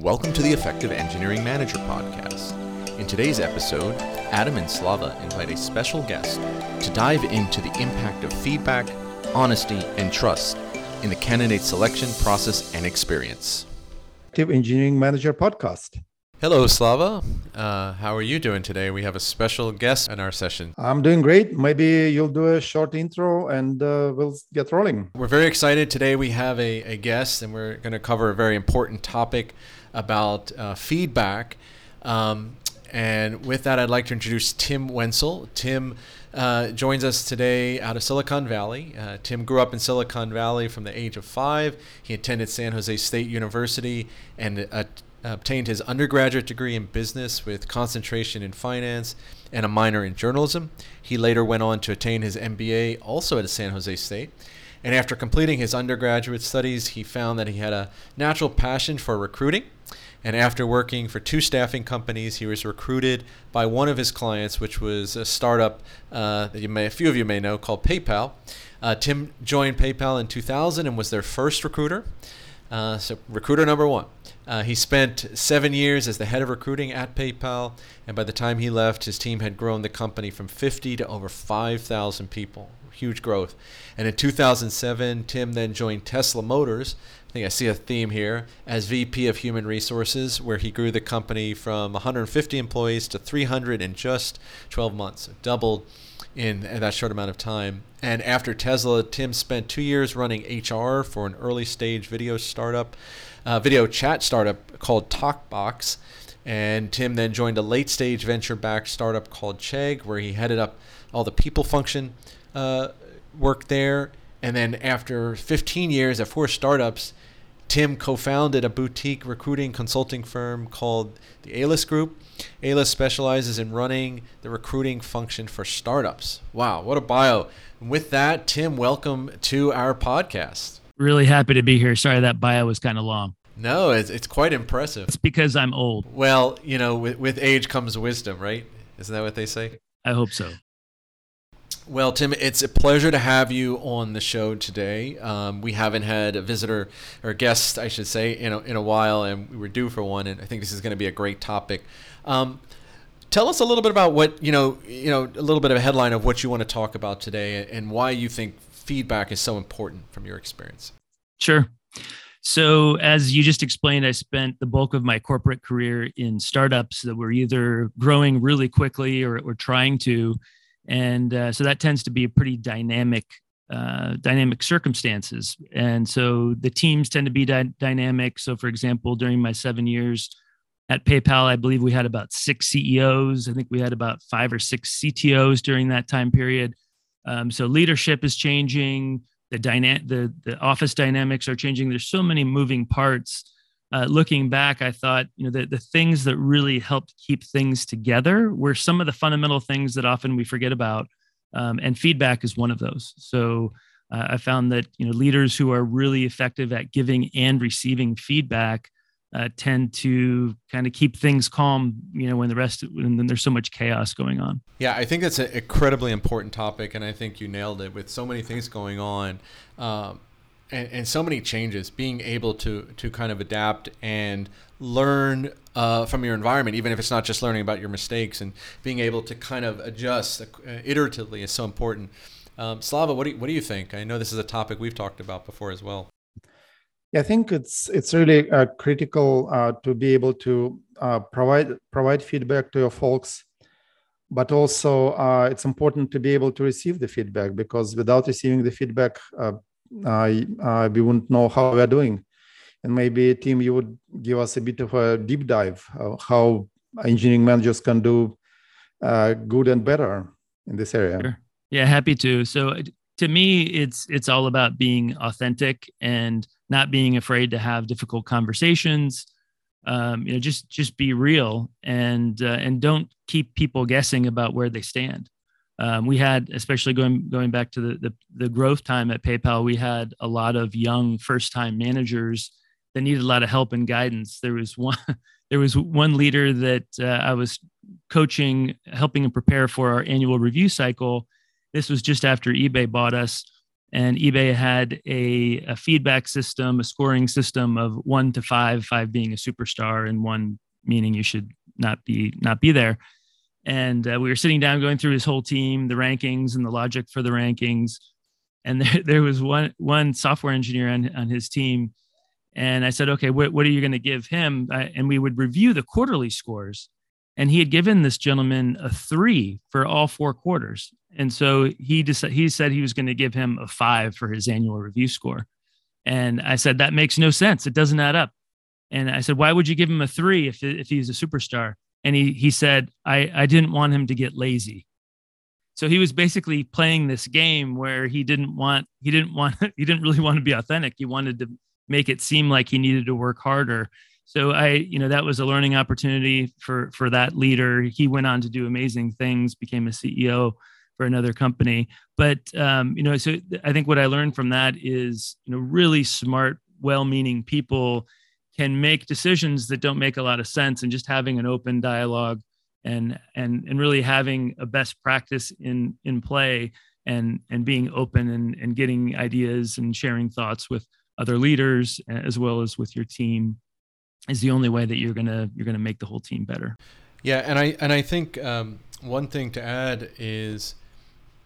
Welcome to the Effective Engineering Manager podcast. In today's episode, Adam and Slava invite a special guest to dive into the impact of feedback, honesty, and trust in the candidate selection process and experience. Effective Engineering Manager podcast. Hello, Slava. Uh, how are you doing today? We have a special guest in our session. I'm doing great. Maybe you'll do a short intro and uh, we'll get rolling. We're very excited. Today we have a, a guest and we're going to cover a very important topic about uh, feedback. Um, and with that, I'd like to introduce Tim Wenzel. Tim uh, joins us today out of Silicon Valley. Uh, Tim grew up in Silicon Valley from the age of five. He attended San Jose State University and uh, obtained his undergraduate degree in business with concentration in finance and a minor in journalism. He later went on to attain his MBA also at San Jose State. And after completing his undergraduate studies, he found that he had a natural passion for recruiting. And after working for two staffing companies, he was recruited by one of his clients, which was a startup uh, that you may, a few of you may know called PayPal. Uh, Tim joined PayPal in 2000 and was their first recruiter. Uh, so, recruiter number one. Uh, he spent seven years as the head of recruiting at PayPal, and by the time he left, his team had grown the company from 50 to over 5,000 people. Huge growth. And in 2007, Tim then joined Tesla Motors. I think I see a theme here as VP of Human Resources, where he grew the company from 150 employees to 300 in just 12 months, doubled in, in that short amount of time. And after Tesla, Tim spent two years running HR for an early stage video startup, uh, video chat startup called TalkBox. And Tim then joined a late stage venture backed startup called Chegg, where he headed up all the people function uh, work there. And then after 15 years at four startups, Tim co founded a boutique recruiting consulting firm called the A List Group. A List specializes in running the recruiting function for startups. Wow, what a bio. And with that, Tim, welcome to our podcast. Really happy to be here. Sorry that bio was kind of long. No, it's, it's quite impressive. It's because I'm old. Well, you know, with, with age comes wisdom, right? Isn't that what they say? I hope so. Well, Tim, it's a pleasure to have you on the show today. Um, we haven't had a visitor or guest, I should say, in a, in a while, and we were due for one. And I think this is going to be a great topic. Um, tell us a little bit about what you know. You know, a little bit of a headline of what you want to talk about today, and why you think feedback is so important from your experience. Sure. So, as you just explained, I spent the bulk of my corporate career in startups that were either growing really quickly or, or trying to and uh, so that tends to be a pretty dynamic uh, dynamic circumstances. And so the teams tend to be dy- dynamic. So for example during my seven years at paypal i believe we had about six ceos i think we had about five or six ctos during that time period. Um, so leadership is changing. The dyna- the, the office dynamics are changing. There's so many moving parts uh, looking back, I thought, you know, the, the things that really helped keep things together were some of the fundamental things that often we forget about. Um, and feedback is one of those. So uh, I found that, you know, leaders who are really effective at giving and receiving feedback uh, tend to kind of keep things calm, you know, when the rest, when there's so much chaos going on. Yeah, I think that's an incredibly important topic. And I think you nailed it with so many things going on. Um, and, and so many changes being able to to kind of adapt and learn uh, from your environment even if it's not just learning about your mistakes and being able to kind of adjust uh, iteratively is so important. Um, slava what do, you, what do you think? I know this is a topic we've talked about before as well. I think it's it's really uh, critical uh, to be able to uh, provide provide feedback to your folks, but also uh, it's important to be able to receive the feedback because without receiving the feedback, uh, we wouldn't know how we're doing. And maybe, Tim, you would give us a bit of a deep dive of how engineering managers can do uh, good and better in this area. Sure. Yeah, happy to. So to me, it's it's all about being authentic and not being afraid to have difficult conversations. Um, you know, just just be real and uh, and don't keep people guessing about where they stand um, we had, especially going going back to the, the, the growth time at PayPal, we had a lot of young first time managers that needed a lot of help and guidance. There was one there was one leader that uh, I was coaching, helping him prepare for our annual review cycle. This was just after eBay bought us, and eBay had a, a, feedback system, a scoring system of one to five, five being a superstar, and one meaning you should not be not be there. And uh, we were sitting down, going through his whole team, the rankings and the logic for the rankings. And there, there was one one software engineer on, on his team, and I said, "Okay, what, are you going to give him?" And we would review the quarterly scores and he had given this gentleman a three for all four quarters. And so he decided, he said he was going to give him a five for his annual review score. And I said, that makes no sense. It doesn't add up. And I said, why would you give him a three if, if he's a superstar? And he, he said, I, I didn't want him to get lazy. So he was basically playing this game where he didn't want, he didn't want, he didn't really want to be authentic. He wanted to make it seem like he needed to work harder so i you know that was a learning opportunity for for that leader he went on to do amazing things became a ceo for another company but um, you know so i think what i learned from that is you know really smart well-meaning people can make decisions that don't make a lot of sense and just having an open dialogue and and and really having a best practice in in play and and being open and and getting ideas and sharing thoughts with other leaders as well as with your team is the only way that you're gonna you're gonna make the whole team better. Yeah, and I and I think um, one thing to add is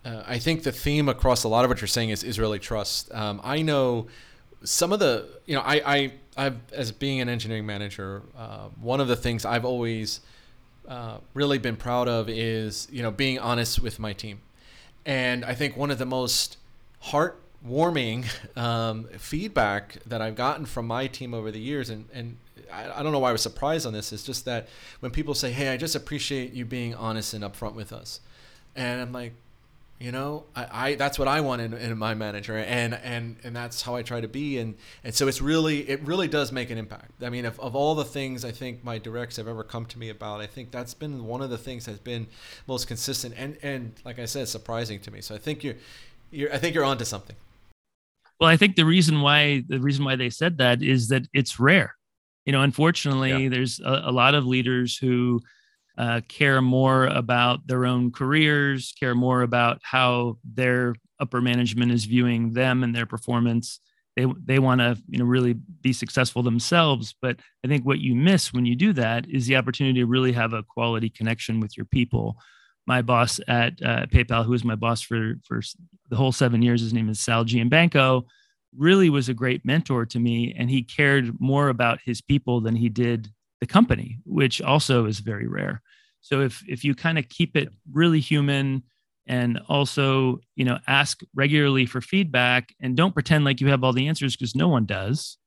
uh, I think the theme across a lot of what you're saying is is really trust. Um, I know some of the you know I I I've as being an engineering manager, uh, one of the things I've always uh, really been proud of is you know being honest with my team, and I think one of the most heartwarming um, feedback that I've gotten from my team over the years, and and I, I don't know why I was surprised on this. Is just that when people say, "Hey, I just appreciate you being honest and upfront with us," and I'm like, you know, I, I that's what I want in, in my manager, and and and that's how I try to be, and and so it's really it really does make an impact. I mean, of, of all the things I think my directs have ever come to me about, I think that's been one of the things that's been most consistent and and like I said, surprising to me. So I think you're you're I think you're onto something. Well, I think the reason why the reason why they said that is that it's rare you know unfortunately yeah. there's a, a, lot of leaders who uh, care more about their own careers care more about how their upper management is viewing them and their performance. They they want to you know really be successful themselves. But i think what you miss when you do that is the opportunity to really have a quality connection with your people. My boss at uh, paypal who was my boss for for the whole seven years his name is sal giambanco really was a great mentor to me and he cared more about his people than he did the company which also is very rare so if if you kind of keep it really human and also you know ask regularly for feedback and don't pretend like you have all the answers because no one does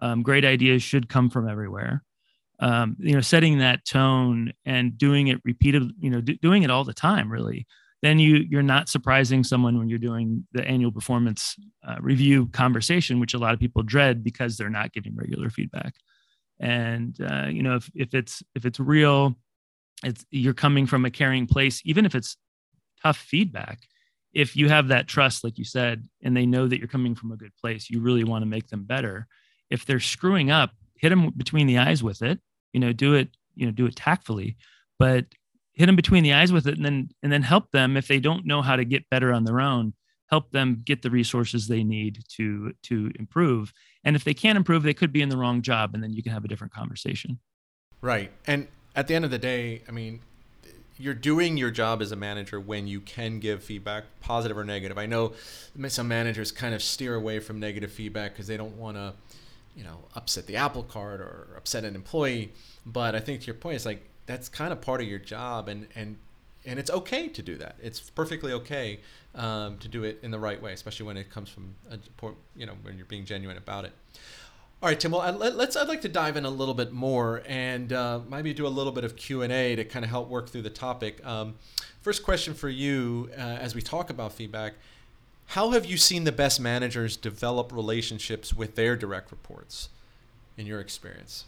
um, great ideas should come from everywhere. Um, you know setting that tone and doing it repeatedly you know do, doing it all the time really. Then you you're not surprising someone when you're doing the annual performance uh, review conversation which a lot of people dread because they're not getting regular feedback. And uh, you know if, if it's if it's real it's you're coming from a caring place even if it's tough feedback if you have that trust like you said and they know that you're coming from a good place you really want to make them better. If they're screwing up hit them between the eyes with it you know do it you know do it tactfully but hit them between the eyes with it and then and then help them if they don't know how to get better on their own help them get the resources they need to to improve. And if they can't improve they could be in the wrong job and then you can have a different conversation. Right. And at the end of the day i mean you're doing your job as a manager when you can give feedback positive or negative. I know some managers kind of steer away from negative feedback because they don't want to you know upset the apple cart or upset an employee. But i think to your point it's like that's kind of part of your job and and and it's okay to do that. It's perfectly okay um, to do it in the right way especially when it comes from a you know when you're being genuine about it all right tim well let's i'd like to dive in a little bit more and uh, maybe do a little bit of q&a to kind of help work through the topic um, first question for you uh, as we talk about feedback how have you seen the best managers develop relationships with their direct reports in your experience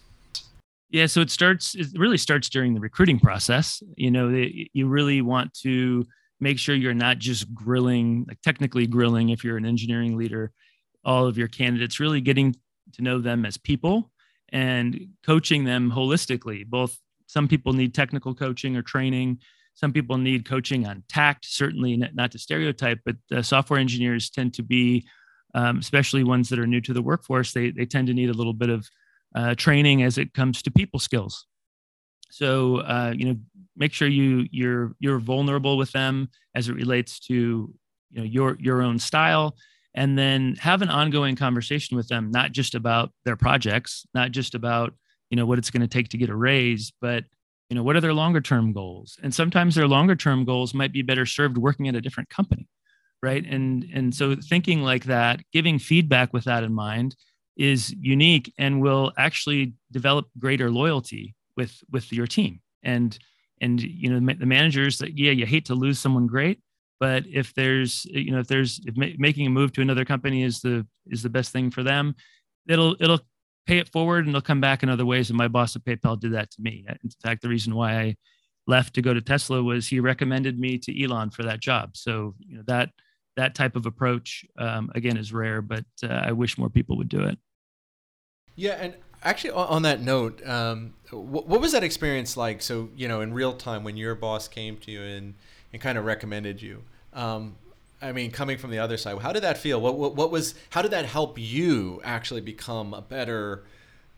yeah, so it starts. It really starts during the recruiting process. You know, you really want to make sure you're not just grilling, like technically grilling, if you're an engineering leader, all of your candidates. Really getting to know them as people and coaching them holistically. Both some people need technical coaching or training. some people need coaching on tact, certainly not to stereotype, but software engineers tend to be, um, especially ones that are new to the workforce, they, they tend to need a little bit of uh, training as it comes to people skills. So uh, you know, make sure you you're you're vulnerable with them as it relates to you know your your own style, and then have an ongoing conversation with them, not just about their projects, not just about you know what it's going to take to get a raise, but you know what are their longer term goals? And sometimes their longer term goals might be better served working at a different company right? And and so thinking like that giving feedback with that in mind is unique and will actually develop greater loyalty with with your team. And and you know the managers that yeah you hate to lose someone great but if there's you know if there's if ma- making a move to another company is the is the best thing for them it'll it'll pay it forward and they'll come back in other ways. And my boss at paypal did that to me. In fact the reason why i left to go to tesla was he recommended me to elon for that job. So you know that that type of approach um, again is rare but uh, i wish more people would do it. Yeah and actually on that note um, what, what was that experience like? So you know in real time when your boss came to you and, and kind of recommended you um, I mean, coming from the other side, how did that feel? What, what, what was, how did that help you actually become a better,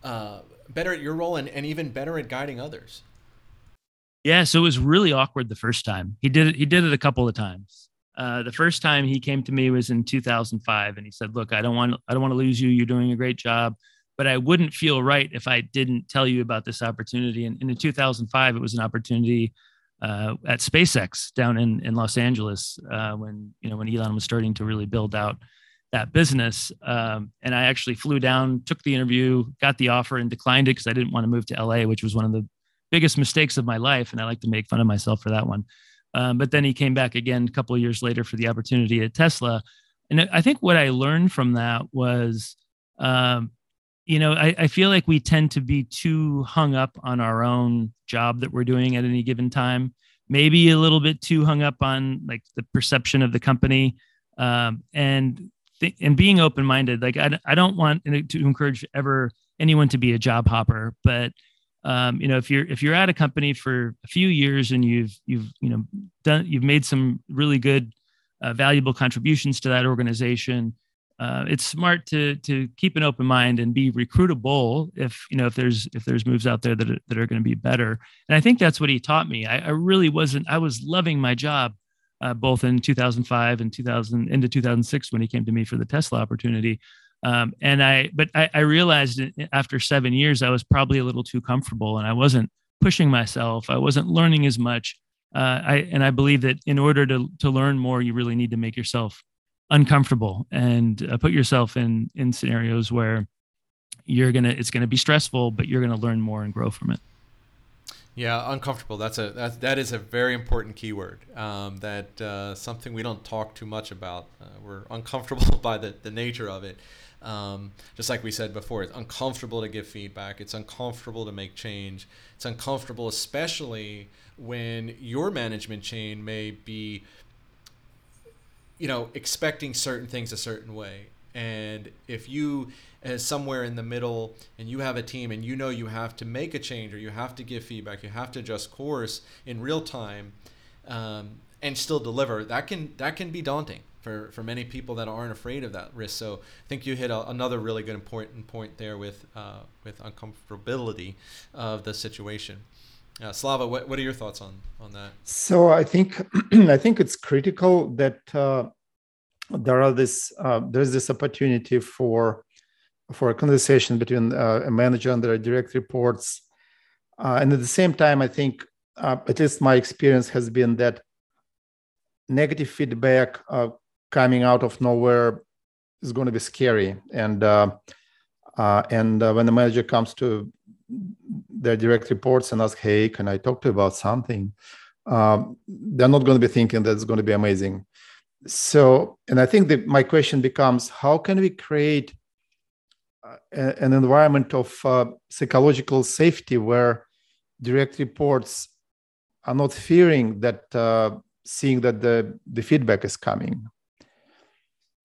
uh, better at your role and, and even better at guiding others? Yeah, so it was really awkward the first time. He did it. He did it a couple of times. Uh, the first time he came to me was in 2005, and he said, "Look, I don't want, I don't want to lose you. You're doing a great job, but I wouldn't feel right if I didn't tell you about this opportunity." And, and in 2005, it was an opportunity uh, at SpaceX down in in Los Angeles uh, when you know when Elon was starting to really build out that business. Um, and I actually flew down, took the interview, got the offer, and declined it because I didn't want to move to LA, which was one of the biggest mistakes of my life, and I like to make fun of myself for that one. Um, but then he came back again a couple of years later for the opportunity at Tesla, and I think what I learned from that was. Um, you know, I, I, feel like we tend to be too hung up on our own job that we're doing at any given time. Maybe a little bit too hung up on like the perception of the company, um, and th- and being open minded. Like I, I don't want to encourage ever anyone to be a job hopper, but um, you know, if you're if you're at a company for a few years and you've you've you know done you've made some really good, uh, valuable contributions to that organization uh, it's smart to to keep an open mind and be recruitable if you know if there's if there's moves out there that are, that are going to be better. And i think that's what he taught me. I, I really wasn't i was loving my job uh, both in 2005 and 2000 into 2006 when he came to me for the tesla opportunity. Um, and i but I, I realized after seven years i was probably a little too comfortable and i wasn't pushing myself. I wasn't learning as much. Uh, I, and i believe that in order to to learn more you really need to make yourself uncomfortable and uh, put yourself in in scenarios where you're gonna it's gonna be stressful but you're gonna learn more and grow from it. Yeah uncomfortable. That's a that, that is a very important keyword um, that uh, something we don't talk too much about. Uh, we're uncomfortable by the, the nature of it. Um, just like we said before it's uncomfortable to give feedback. It's uncomfortable to make change. It's uncomfortable especially when your management chain may be you know, expecting certain things a certain way. And if you as somewhere in the middle and you have a team and you know you have to make a change or you have to give feedback, you have to adjust course in real time um, and still deliver, that can that can be daunting for, for many people that aren't afraid of that risk. So I think you hit a, another really good important point there with uh, with uncomfortability of the situation. Yeah, Slava, what, what are your thoughts on on that? So I think I think it's critical that uh, there are this uh, there's this opportunity for for a conversation between uh, a manager and their direct reports, uh, and at the same time, I think uh, at least my experience has been that negative feedback uh, coming out of nowhere is going to be scary, and and when the manager comes to their direct reports and ask, "Hey, can I talk to you about something?" Um, they're not going to be thinking that it's going to be amazing. So, and I think that my question becomes, how can we create uh, a, an environment of uh, psychological safety where direct reports are not fearing that uh, seeing that the, the feedback is coming?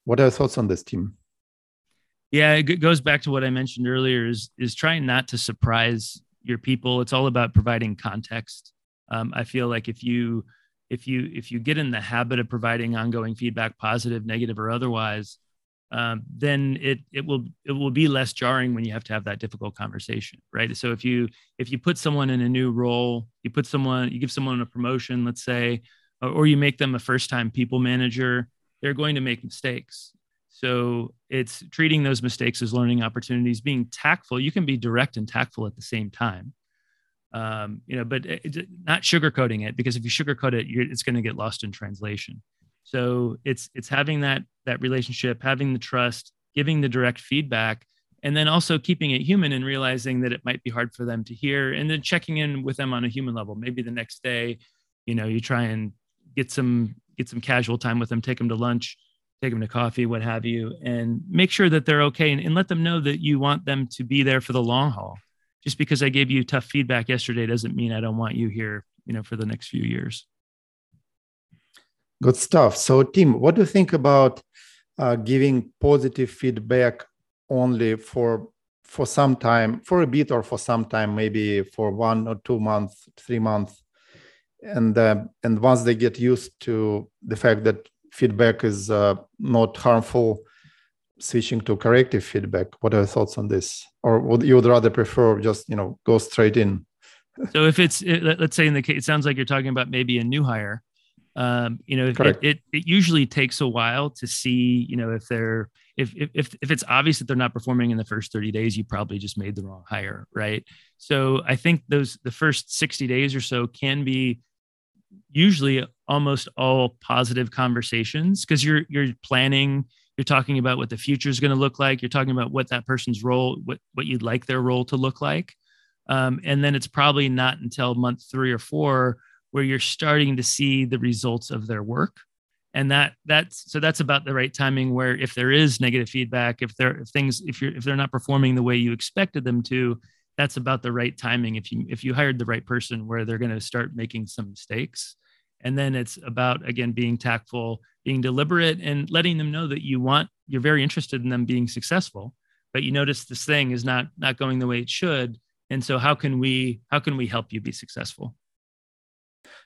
What are your thoughts on this, Tim? Yeah, it goes back to what I mentioned earlier is is trying not to surprise your people. It's all about providing context. Um, I feel like if you if you if you get in the habit of providing ongoing feedback, positive, negative, or otherwise, um, then it it will it will be less jarring when you have to have that difficult conversation, right? So if you if you put someone in a new role, you put someone you give someone a promotion, let's say, or, you make them a first time people manager, they're going to make mistakes. So it's treating those mistakes as learning opportunities, being tactful. You can be direct and tactful at the same time um, you know, but it, not sugarcoating it because if you sugarcoat it, it's going to get lost in translation. So it's it's having that that relationship, having the trust, giving the direct feedback, and then also keeping it human and realizing that it might be hard for them to hear, and then checking in with them on a human level. Maybe the next day, you know, you try and get some get some casual time with them, take them to lunch, take them to coffee, what have you, and make sure that they're okay, and, and let them know that you want them to be there for the long haul just because I gave you tough feedback yesterday doesn't mean I don't want you here, you know, for the next few years. Good stuff. So, Tim, what do you think about uh, giving positive feedback only for for some time, for a bit or for some time, maybe for one or two months, three months, and uh, and once they get used to the fact that feedback is uh, not harmful, switching to corrective feedback. What are your thoughts on this? Or would you would rather prefer just you know go straight in? So if it's let's say in the case it sounds like you're talking about maybe a new hire. Um, you know it, it, it usually takes a while to see you know if they're if, if if it's obvious that they're not performing in the first 30 days you probably just made the wrong hire right? So i think those the first 60 days or so can be usually almost all positive conversations because you're you're planning you're talking about what the future is going to look like you're talking about what that person's role what what you'd like their role to look like. Um, and then it's probably not until month three or four where you're starting to see the results of their work. And that that's so that's about the right timing where if there is negative feedback if there if things if you're if they're not performing the way you expected them to that's about the right timing if you if you hired the right person where they're going to start making some mistakes. And then it's about again being tactful being deliberate and letting them know that you want you're very interested in them being successful but you notice this thing is not not going the way it should. And so how can we how can we help you be successful?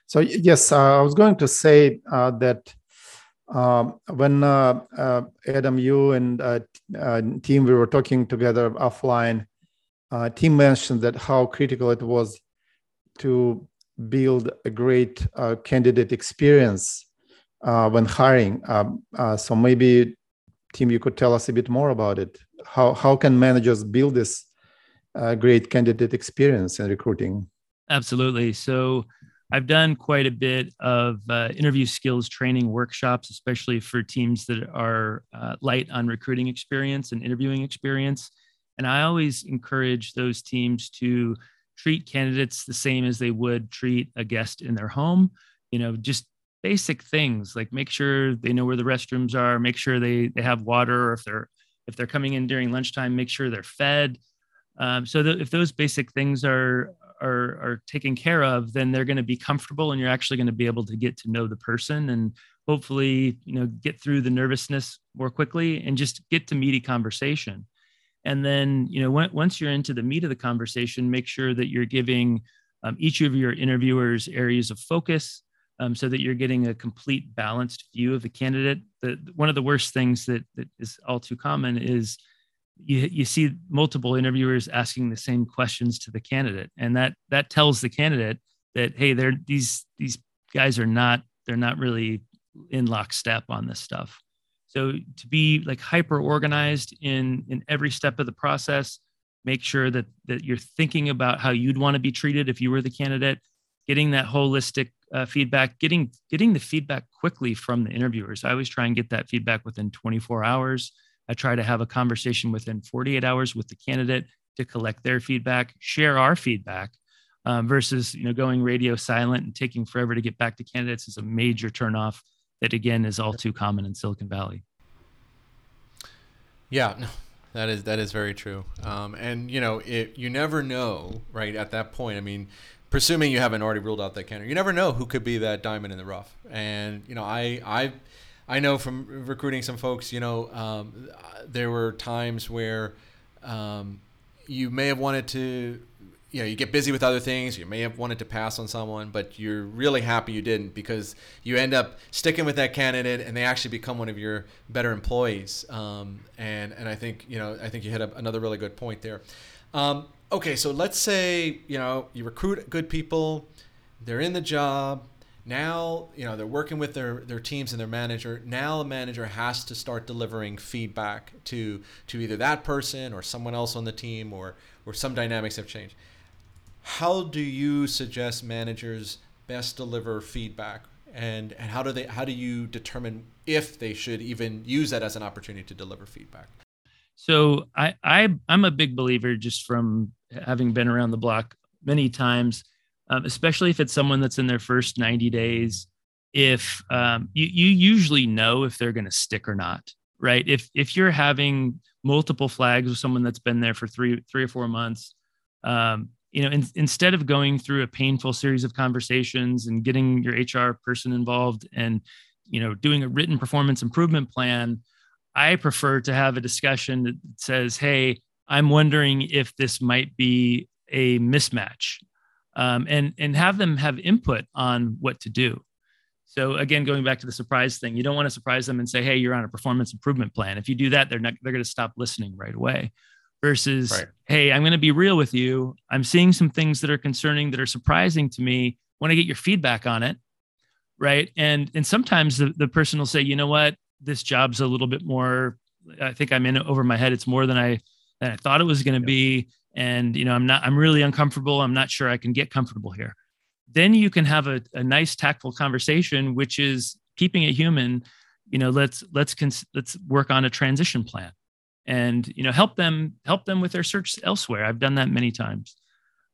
So yes uh, i was going to say uh, that um, when uh, uh adam you and uh, uh, Tim we were talking together offline Tim mentioned that how critical it was to build a great candidate experience uh, when hiring. Um, uh, so maybe, Tim, you could tell us a bit more about it. How how can managers build this uh, great candidate experience in recruiting? Absolutely. So. I've done quite a bit of uh, interview skills training workshops, especially for teams that are uh, light on recruiting experience and interviewing experience. And I always encourage those teams to treat candidates the same as they would treat a guest in their home. You know, just basic things like make sure they know where the restrooms are, make sure they they have water, or if they're if they're coming in during lunchtime, make sure they're fed. Um, so if those basic things are are are taken care of, then they're going to be comfortable, and you're actually going to be able to get to know the person and hopefully you know get through the nervousness more quickly and just get to meaty conversation. And then you know when, once you're into the meat of the conversation, make sure that you're giving um, each of your interviewers areas of focus um, so that you're getting a complete balanced view of the candidate. The, one of the worst things that, that is all too common is you, you see multiple interviewers asking the same questions to the candidate. And that, that tells the candidate that, hey, they're, these, these guys are not, they're not really in lockstep on this stuff. So to be like hyper organized in, in every step of the process, make sure that, that you're thinking about how you'd want to be treated if you were the candidate, getting that holistic uh, feedback, getting getting the feedback quickly from the interviewers. I always try and get that feedback within 24 hours. I try to have a conversation within 48 hours with the candidate to collect their feedback, share our feedback, um, versus you know going radio silent and taking forever to get back to candidates is a major turnoff. That again is all too common in Silicon Valley. Yeah, that is that is very true. Um, and you know, it, you never know, right? At that point, I mean, presuming you haven't already ruled out that candidate, you never know who could be that diamond in the rough. And you know, I I I know from recruiting some folks, you know, um, there were times where um, you may have wanted to you know you get busy with other things you may have wanted to pass on someone but you're really happy you didn't because you end up sticking with that candidate and they actually become one of your better employees. Um, and and i think you know i think you hit up another really good point there. Um, okay so let's say you know you recruit good people they're in the job now you know they're working with their their teams and their manager now the manager has to start delivering feedback to to either that person or someone else on the team or or some dynamics have changed how do you suggest managers best deliver feedback? And and how do they how do you determine if they should even use that as an opportunity to deliver feedback? So i, I i'm a big believer just from having been around the block many times um, especially if it's someone that's in their first 90 days if um, you, you usually know if they're going to stick or not right? If if you're having multiple flags with someone that's been there for three three or four months um, you know in, instead of going through a painful series of conversations and getting your hr person involved and you know doing a written performance improvement plan i prefer to have a discussion that says hey i'm wondering if this might be a mismatch um, and and have them have input on what to do. So again going back to the surprise thing you don't want to surprise them and say hey you're on a performance improvement plan. If you do that they're not they're going to stop listening right away versus right. hey i'm going to be real with you. I'm seeing some things that are concerning that are surprising to me. Want to get your feedback on it. Right? And and sometimes the, the person will say you know what? This job's a little bit more i think i'm in over my head. It's more than i than i thought it was going to be. And you know i'm not i'm really uncomfortable. I'm not sure i can get comfortable here. Then you can have a, a nice tactful conversation which is keeping it human. You know let's let's cons- let's work on a transition plan and you know help them help them with their search elsewhere. I've done that many times.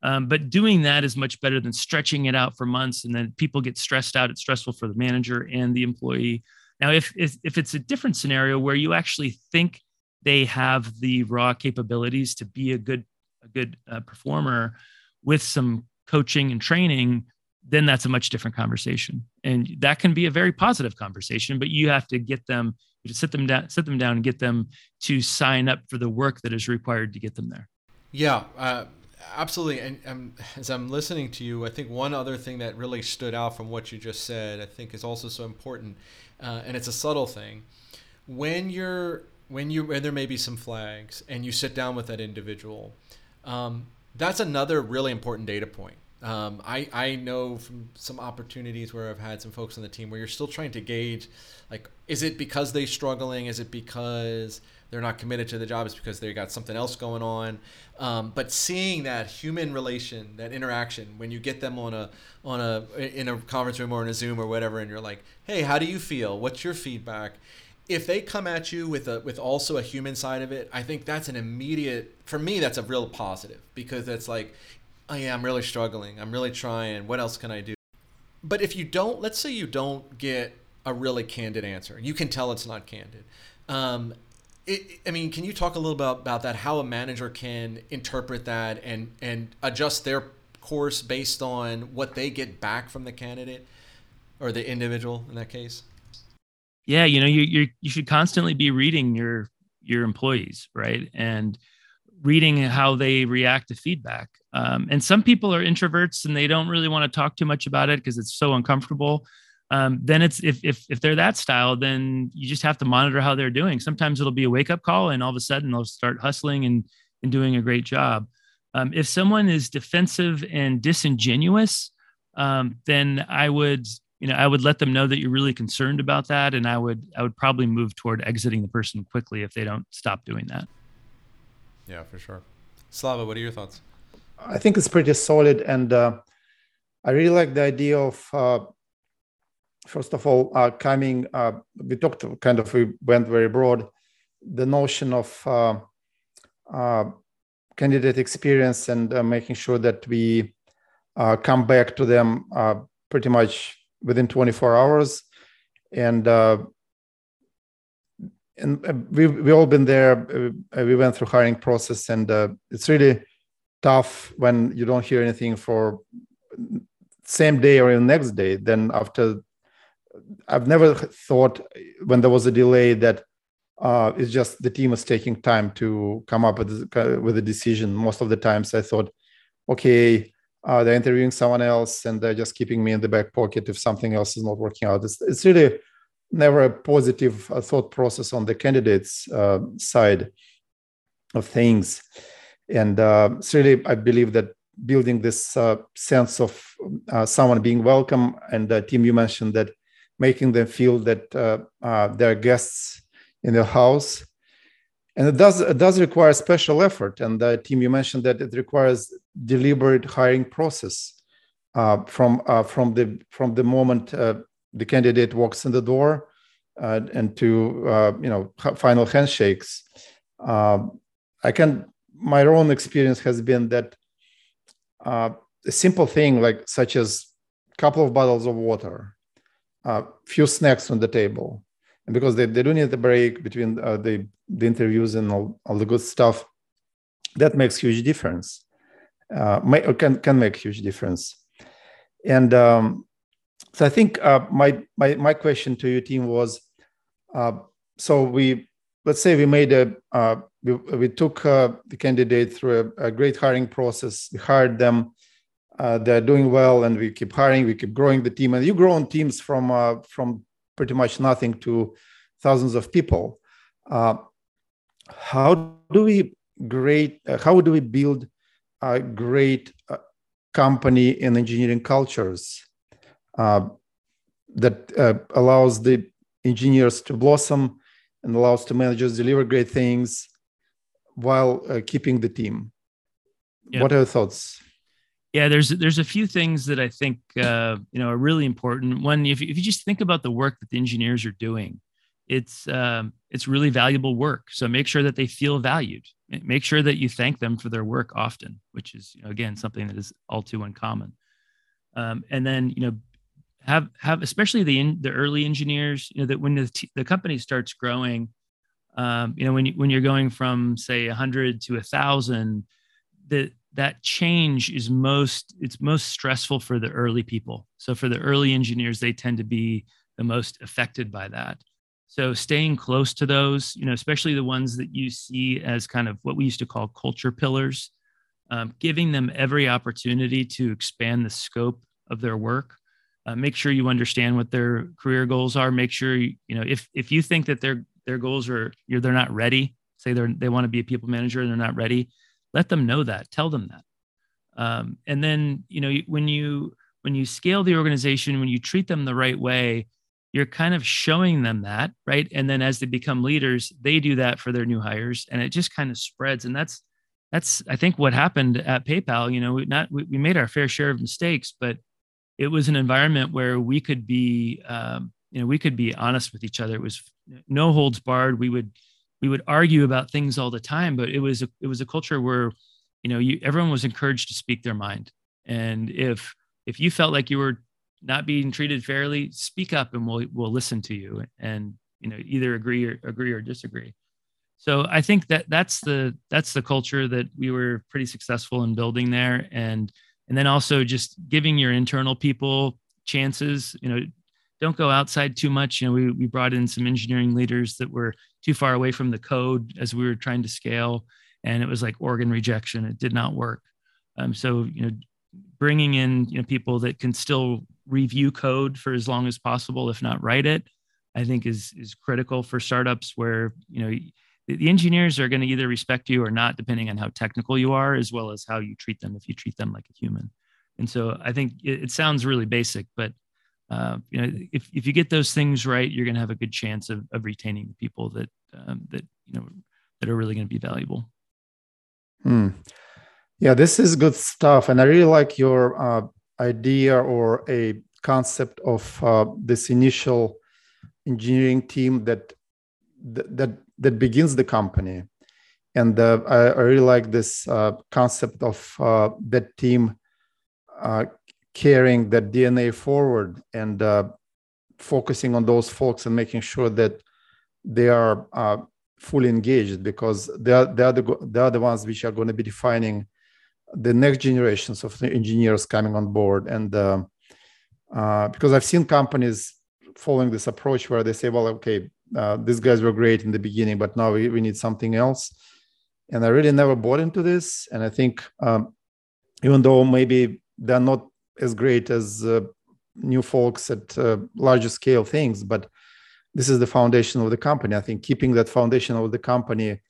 Um, but doing that is much better than stretching it out for months and then people get stressed out. It's stressful for the manager and the employee. Now if if, if it's a different scenario where you actually think they have the raw capabilities to be a good a good uh, performer with some coaching and training then that's a much different conversation. And that can be a very positive conversation but you have to get them to sit them down sit them down and get them to sign up for the work that is required to get them there. Yeah uh, absolutely. And um, as i'm listening to you i think one other thing that really stood out from what you just said i think is also so important uh, and it's a subtle thing. When you're when you when there may be some flags and you sit down with that individual um, that's another really important data point um, I, I know from some opportunities where I've had some folks on the team where you're still trying to gauge, like, is it because they're struggling? Is it because they're not committed to the job? Is because they got something else going on? Um, but seeing that human relation, that interaction, when you get them on a on a in a conference room or in a Zoom or whatever, and you're like, hey, how do you feel? What's your feedback? if they come at you with a with also a human side of it, I think that's an immediate for me that's a real positive because that's like oh yeah, I'm really struggling. I'm really trying. What else can I do? But if you don't, let's say you don't get a really candid answer, you can tell it's not candid. Um, it, I mean, can you talk a little bit about that? How a manager can interpret that and and adjust their course based on what they get back from the candidate or the individual in that case? Yeah, you know, you you you should constantly be reading your your employees, right? And reading how they react to feedback. Um, and some people are introverts and they don't really want to talk too much about it because it's so uncomfortable. Um, then it's if, if if they're that style, then you just have to monitor how they're doing. Sometimes it'll be a wake up call, and all of a sudden they'll start hustling and and doing a great job. Um, if someone is defensive and disingenuous, um, then I would you know I would let them know that you're really concerned about that, and I would I would probably move toward exiting the person quickly if they don't stop doing that. Yeah, for sure. Slava, what are your thoughts? I think it's pretty solid, and uh, I really like the idea of uh, first of all uh, coming. Uh, we talked kind of we went very broad. The notion of uh, uh, candidate experience and making sure that we come back to them pretty much within 24 hours, and and uh, we we all been there. Uh, we went through hiring process, and uh, it's really tough when you don't hear anything for same day or the next day. Then after, I've never thought when there was a delay that uh, it's just the team is taking time to come up with with a decision. Most of the times, I thought okay, uh, they're interviewing someone else and they're just keeping me in the back pocket if something else is not working out. It's, it's really never a positive uh, thought process on the candidate's uh, side of things. And uh, really, I believe that building this uh, sense of uh, someone being welcome and team you mentioned that making them feel that they're guests in the house and it does it does require special effort and the team you mentioned that it requires deliberate hiring process uh, from uh, from the from the moment uh, the candidate walks in the door uh, and to uh, you know final handshakes. Um, i can my own experience has been that uh, a simple thing like such as a couple of bottles of water a few snacks on the table. And because they, they do need a break between uh, the, the interviews and all, all the good stuff that makes huge difference. Uh, may, can, can make huge difference. And um, so i think uh, my, my, my question to your team was uh, so we let's say we made a uh, we, we took uh, the candidate through a, a, great hiring process we hired them they're doing well and we keep hiring we keep growing the team and you grow on teams from from pretty much nothing to thousands of people. Uh, how do we great? Uh, how do we build a great uh, company in engineering cultures uh, that uh, allows the engineers to blossom and allows the managers deliver great things while uh, keeping the team? Yep. What are your thoughts? Yeah, there's there's a few things that I think uh, you know are really important. One, if if you just think about the work that the engineers are doing, it's um, it's really valuable work. So make sure that they feel valued. Make sure that you thank them for their work often, which is you know, again something that is all too uncommon. Um, and then you know have have especially the in, the early engineers. You know that when the t- the company starts growing, um, you know when you, when you're going from say 100 to a thousand, that that change is most it's most stressful for the early people so for the early engineers they tend to be the most affected by that so staying close to those you know especially the ones that you see as kind of what we used to call culture pillars um, giving them every opportunity to expand the scope of their work uh, make sure you understand what their career goals are. Make sure you, you know if if you think that their their goals are you're they're not ready say they're they want to be a people manager and they're not ready let them know that. Tell them that. Um, and then you know when you when you scale the organization when you treat them the right way you're kind of showing them that right? And then as they become leaders they do that for their new hires and it just kind of spreads. And that's that's i think what happened at paypal you know we not we, we made our fair share of mistakes but it was an environment where we could be um, you know we could be honest with each other it was no holds barred we would we would argue about things all the time, but it was a, it was a culture where, you know, you, everyone was encouraged to speak their mind. And if if you felt like you were not being treated fairly, speak up and we'll we'll listen to you and you know either agree or agree or disagree. So I think that that's the that's the culture that we were pretty successful in building there, and and then also just giving your internal people chances. You know, don't go outside too much. You know, we, we brought in some engineering leaders that were too far away from the code as we were trying to scale, and it was like organ rejection. It did not work. Um, so you know, bringing in you know people that can still review code for as long as possible, if not write it, I think is is critical for startups where you know the engineers are going to either respect you or not, depending on how technical you are, as well as how you treat them. If you treat them like a human, and so I think it, it sounds really basic, but uh, you know, if, if you get those things right, you're going to have a good chance of, of retaining the people that um, that you know that are really going to be valuable. Hmm. Yeah, this is good stuff, and I really like your uh, idea or a concept of uh, this initial engineering team that that that begins the company, and uh, I, I, really like this uh, concept of uh, that team carrying that DNA forward and uh, focusing on those folks and making sure that they are uh, fully engaged because they are, they, are the, they are the ones which are going to be defining the next generations of engineers coming on board. And uh, uh, because I've seen companies following this approach where they say, well, okay, uh, these guys were great in the beginning, but now we, we need something else. And I really never bought into this. And I think um, even though maybe they're not as great as uh, new folks at uh, larger scale things, but this is the foundation of the company. I think keeping that foundation of the company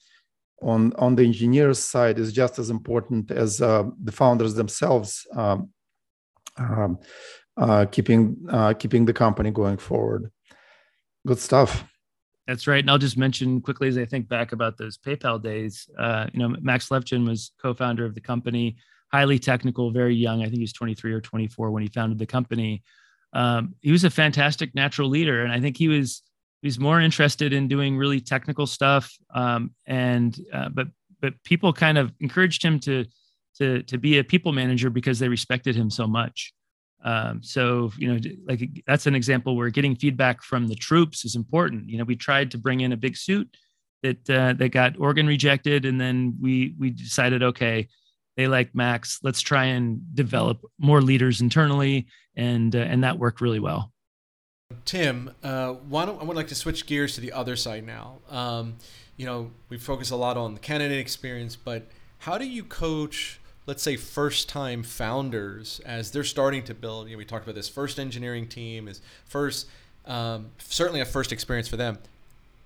on on the engineers side is just as important as uh, the founders themselves um, um, uh, keeping uh, keeping the company going forward. Good stuff. That's right. And I'll just mention quickly as I think back about those PayPal days. Uh, you know, Max Levchin was co-founder of the company, highly technical, very young. I think he was 23 or 24 when he founded the company. Um, he was a fantastic natural leader, and I think he was he was more interested in doing really technical stuff. Um, and uh, but but people kind of encouraged him to to to be a people manager because they respected him so much. Um, so you know, like that's an example where getting feedback from the troops is important. You know, we tried to bring in a big suit that uh, that got organ rejected, and then we we decided, okay, they like Max. Let's try and develop more leaders internally, and uh, and that worked really well. Tim, uh, why don't I would like to switch gears to the other side now. Um, you know, we focus a lot on the candidate experience, but how do you coach let's say first time founders as they're starting to build. You know we talked about this first engineering team is first um, certainly a first experience for them.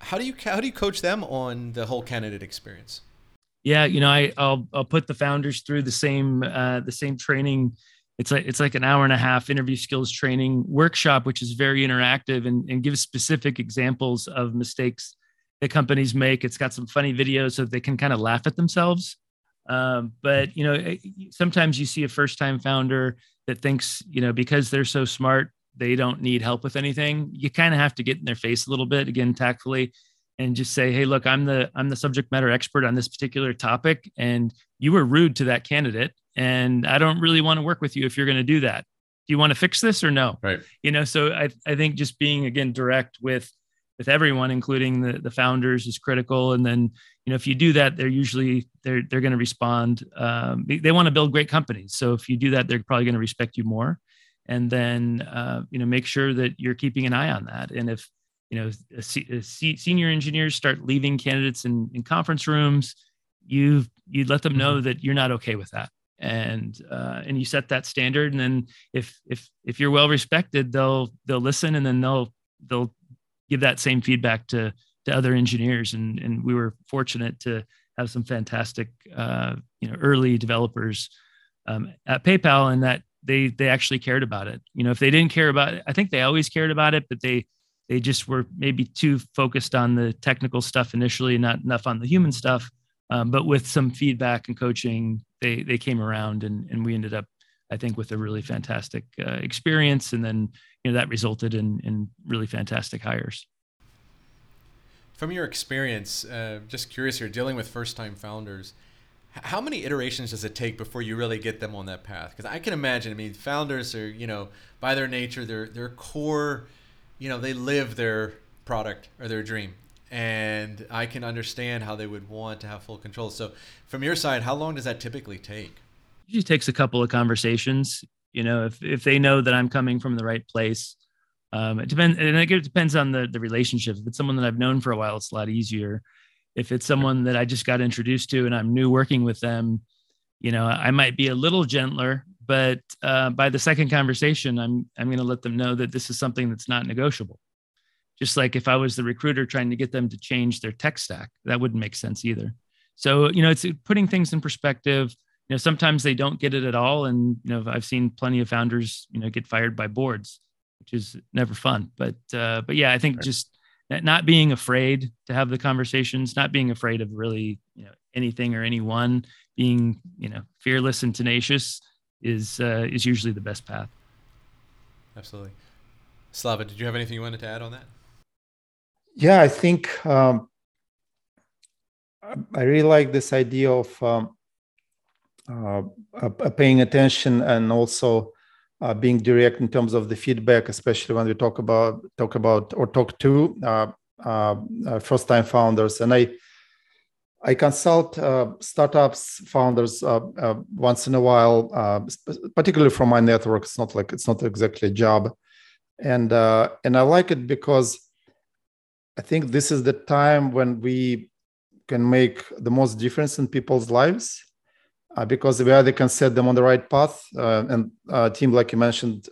How do you how do you coach them on the whole candidate experience? Yeah you know I, will I'll put the founders through the same uh, the same training. It's like it's like an hour and a half interview skills training workshop which is very interactive and, and gives specific examples of mistakes that companies make. It's got some funny videos so they can kind of laugh at themselves um, but you know, eh, sometimes you see a first-time founder that thinks, you know, because they're so smart, they don't need help with anything. You kind of have to get in their face a little bit, again, tactfully, and just say, "Hey, look, I'm the I'm the subject matter expert on this particular topic, and you were rude to that candidate, and I don't really want to work with you if you're going to do that. Do you want to fix this or no?" Right. You know, so I I think just being again direct with with everyone, including the, the founders, is critical. And then, you know, if you do that, they're usually they're they're going to respond. Um, they, they want to build great companies, so if you do that, they're probably going to respect you more. And then, uh, you know, make sure that you're keeping an eye on that. And if you know, a, a senior engineers start leaving candidates in, in conference rooms, you you let them know mm-hmm. that you're not okay with that and uh, and you set that standard and then if if if you're well respected they'll they'll listen and then they'll they'll give that same feedback to to other engineers and and we were fortunate to have some fantastic uh, you know early developers um, at PayPal and that they they actually cared about it. You know, if they didn't care about it, I think they always cared about it, but they they just were maybe too focused on the technical stuff initially, not enough on the human stuff. Um, but with some feedback and coaching, they they came around and and we ended up, I think, with a really fantastic uh, experience. And then you know that resulted in in really fantastic hires. From your experience, uh, just curious here, dealing with first-time founders, how many iterations does it take before you really get them on that path? Because I can imagine, I mean, founders are, you know, by their nature, their their core, you know, they live their product or their dream, and I can understand how they would want to have full control. So, from your side, how long does that typically take? It takes a couple of conversations you know if if they know that i'm coming from the right place um, it depends and it depends on the the relationship. If it's someone that i've known for a while it's a lot easier. If it's someone that i just got introduced to and i'm new working with them you know i might be a little gentler but uh, by the second conversation i'm i'm going to let them know that this is something that's not negotiable. Just like if i was the recruiter trying to get them to change their tech stack that wouldn't make sense either. So you know it's putting things in perspective you know sometimes they don't get it at all. And you know i've seen plenty of founders you know get fired by boards which is never fun. But uh, but yeah i think right. just not being afraid to have the conversations not being afraid of really you know anything or anyone being you know fearless and tenacious is uh, is usually the best path. Absolutely. Slava did you have anything you wanted to add on that? Yeah i think um, i really like this idea of um, paying attention and also uh, being direct in terms of the feedback, especially when we talk about talk about or talk to first time founders. And I I consult uh, startups founders uh, uh, once in a while, particularly from my network. It's not like it's not exactly a job, and and I like it because I think this is the time when we can make the most difference in people's lives uh, because we either can set them on the right path uh, and uh, Tim, like you mentioned,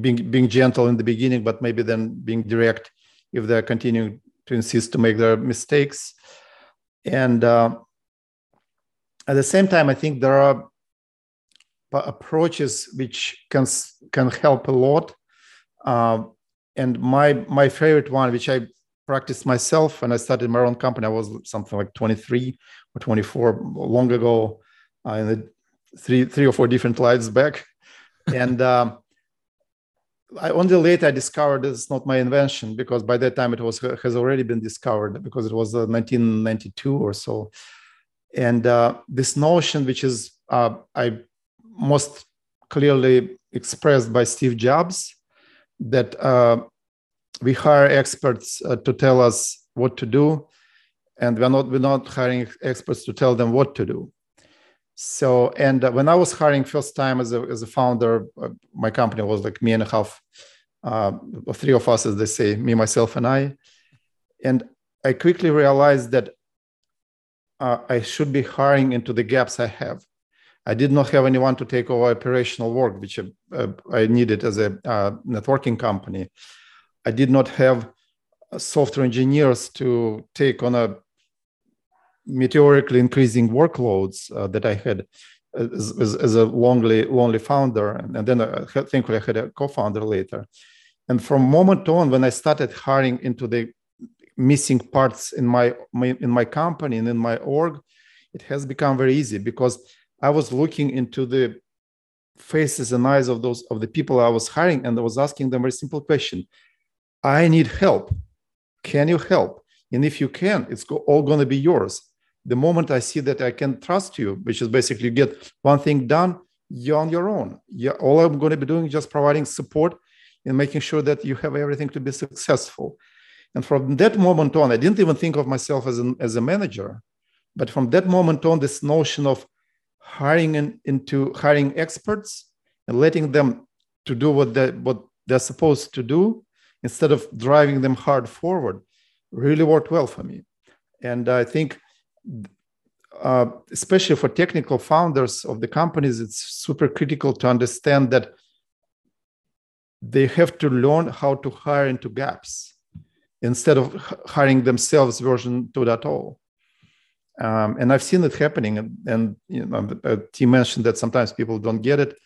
being being gentle in the beginning, but maybe then being direct if they're continuing to insist to make their mistakes. And uh, at the same time, I think there are approaches which can can help a lot. Uh, and my my favorite one, which I practiced myself when I started my own company, I was something like 23 or 24 long ago, uh, in the three three or four different lives back, and. Um, I only later I discovered it's not my invention because by that time it was has already been discovered because it was uh, 1992 or so, and uh, this notion which is uh, I most clearly expressed by Steve Jobs that uh, we hire experts uh, to tell us what to do, and we're not we're not hiring experts to tell them what to do. So, and uh, when I was hiring first time as a, as a founder, uh, my company was like me and a half, uh, three of us, as they say, me, myself, and I. And I quickly realized that uh, I should be hiring into the gaps I have. I did not have anyone to take over operational work, which uh, I needed as a uh, networking company. I did not have software engineers to take on a meteorically increasing workloads uh, that I had as, as, as, a lonely lonely founder, and, then I had, thankfully I had a co-founder later. And from moment on, when I started hiring into the missing parts in my, my in my company and in my org, it has become very easy because I was looking into the faces and eyes of those of the people I was hiring, and I was asking them a very simple question: "I need help. Can you help? And if you can, it's all going to be yours the moment I see that I can trust you, which is basically get one thing done, you're on your own. Yeah, all I'm going to be doing is just providing support and making sure that you have everything to be successful. And from that moment on, I didn't even think of myself as, an, as a manager. But from that moment on, this notion of hiring in, into hiring experts and letting them to do what they what they're supposed to do instead of driving them hard forward really worked well for me. And I think uh, especially for technical founders of the companies, it's super critical to understand that they have to learn how to hire into gaps instead of hiring themselves version 2.0. Um, and I've seen it happening. And, and you know, Tim mentioned that sometimes people don't get it.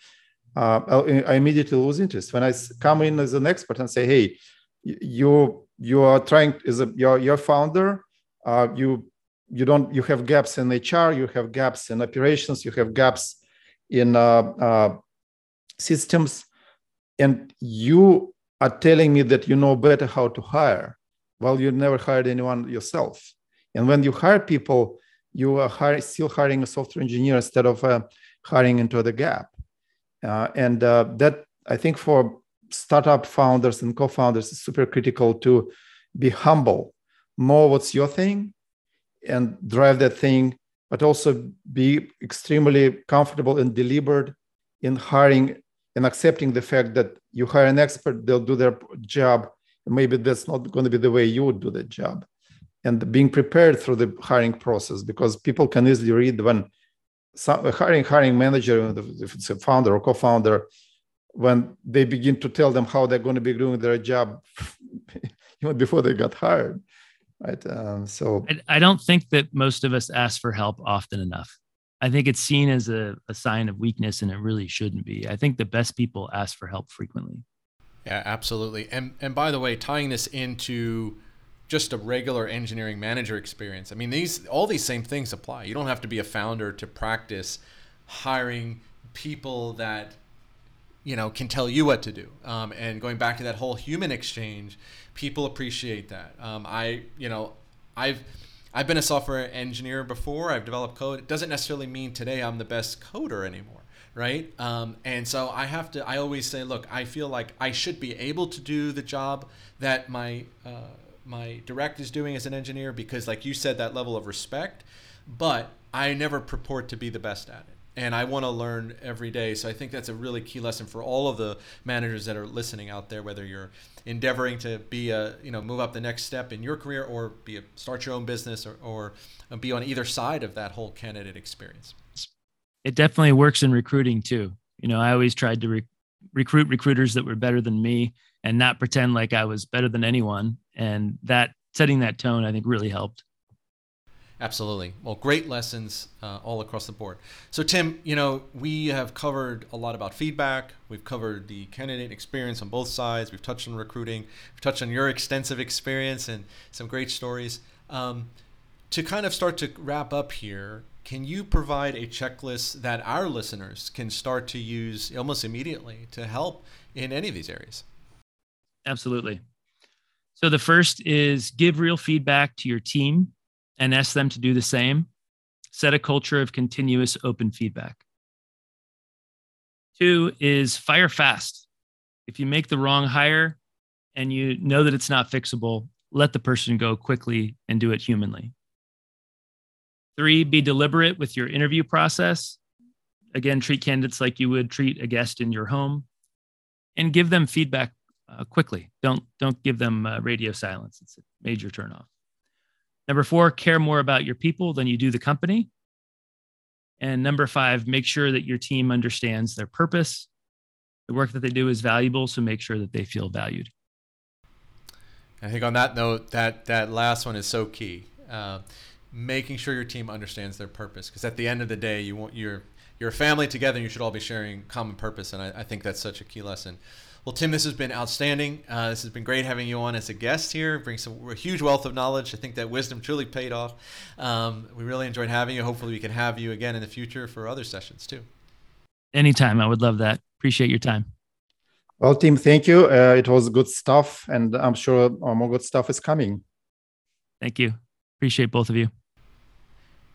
Uh, I immediately lose interest when I come in as an expert and say, "Hey, you you are trying as a you're, you're founder. Uh, you you don't you have gaps in hr you have gaps in operations you have gaps in uh, uh, systems and you are telling me that you know better how to hire. Well you never hired anyone yourself. And when you hire people you are hire, still hiring a software engineer instead of uh, hiring into the gap. Uh, and uh, that i think for startup founders and co-founders is super critical to be humble. Know what's your thing and drive that thing, but also be extremely comfortable and deliberate in hiring and accepting the fact that you hire an expert, they'll do their job. Maybe that's not going to be the way you would do the job. And being prepared through the hiring process because people can easily read when some, hiring hiring manager, if it's a founder or co-founder, when they begin to tell them how they're going to be doing their job even before they got hired right um, so I, I, don't think that most of us ask for help often enough. I think it's seen as a, a sign of weakness and it really shouldn't be. I think the best people ask for help frequently. Yeah absolutely. And and by the way tying this into just a regular engineering manager experience i mean these all these same things apply. You don't have to be a founder to practice hiring people that you know can tell you what to do um, and going back to that whole human exchange people appreciate that. Um, I, you know, I've I've been a software engineer before. I've developed code. It doesn't necessarily mean today I'm the best coder anymore, right? Um, and so I have to. I always say, look, I feel like I should be able to do the job that my uh, my direct is doing as an engineer because, like you said, that level of respect. But I never purport to be the best at it and I want to learn every day. So I think that's a really key lesson for all of the managers that are listening out there, whether you're endeavoring to be a you know move up the next step in your career or be a, start your own business or, or be on either side of that whole candidate experience. it definitely works in recruiting too. You know, I always tried to re- recruit recruiters that were better than me and not pretend like I was better than anyone. And that setting that tone, I think, really helped. Absolutely. Well, great lessons uh, all across the board. So, Tim, you know, we have covered a lot about feedback. We've covered the candidate experience on both sides. We've touched on recruiting. We've touched on your extensive experience and some great stories. Um, to kind of start to wrap up here, can you provide a checklist that our listeners can start to use almost immediately to help in any of these areas? Absolutely. So, the first is give real feedback to your team and ask them to do the same. Set a culture of continuous open feedback. Two is fire fast. If you make the wrong hire and you know that it's not fixable, let the person go quickly and do it humanly. Three, be deliberate with your interview process. Again, treat candidates like you would treat a guest in your home and give them feedback uh, quickly. Don't, don't give them uh, radio silence. It's a major turnoff. Number four, care more about your people than you do the company. And number five, make sure that your team understands their purpose. The work that they do is valuable, so make sure that they feel valued. I think on that note, that that last one is so key. Uh, making sure your team understands their purpose, because at the end of the day, you want your your family together. And you should all be sharing common purpose, and I, I think that's such a key lesson. Well, Tim, this has been outstanding. Uh, this has been great having you on as a guest here. Brings some a huge wealth of knowledge. I think that wisdom truly paid off. Um, we really enjoyed having you. Hopefully, we can have you again in the future for other sessions too. Anytime, I would love that. Appreciate your time. Well, Tim, thank you. Uh, it was good stuff, and I'm sure more good stuff is coming. Thank you. Appreciate both of you.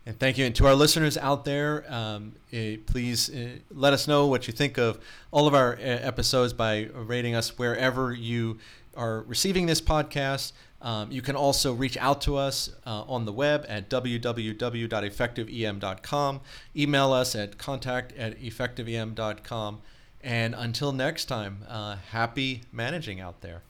And thank you. And to our listeners out there, um, uh, please uh, let us know what you think of all of our uh, episodes by rating us wherever you are receiving this podcast. Um, you can also reach out to us uh, on the web at www.effectivem.com. Email us at contact at effectivem.com. And until next time, uh, happy managing out there.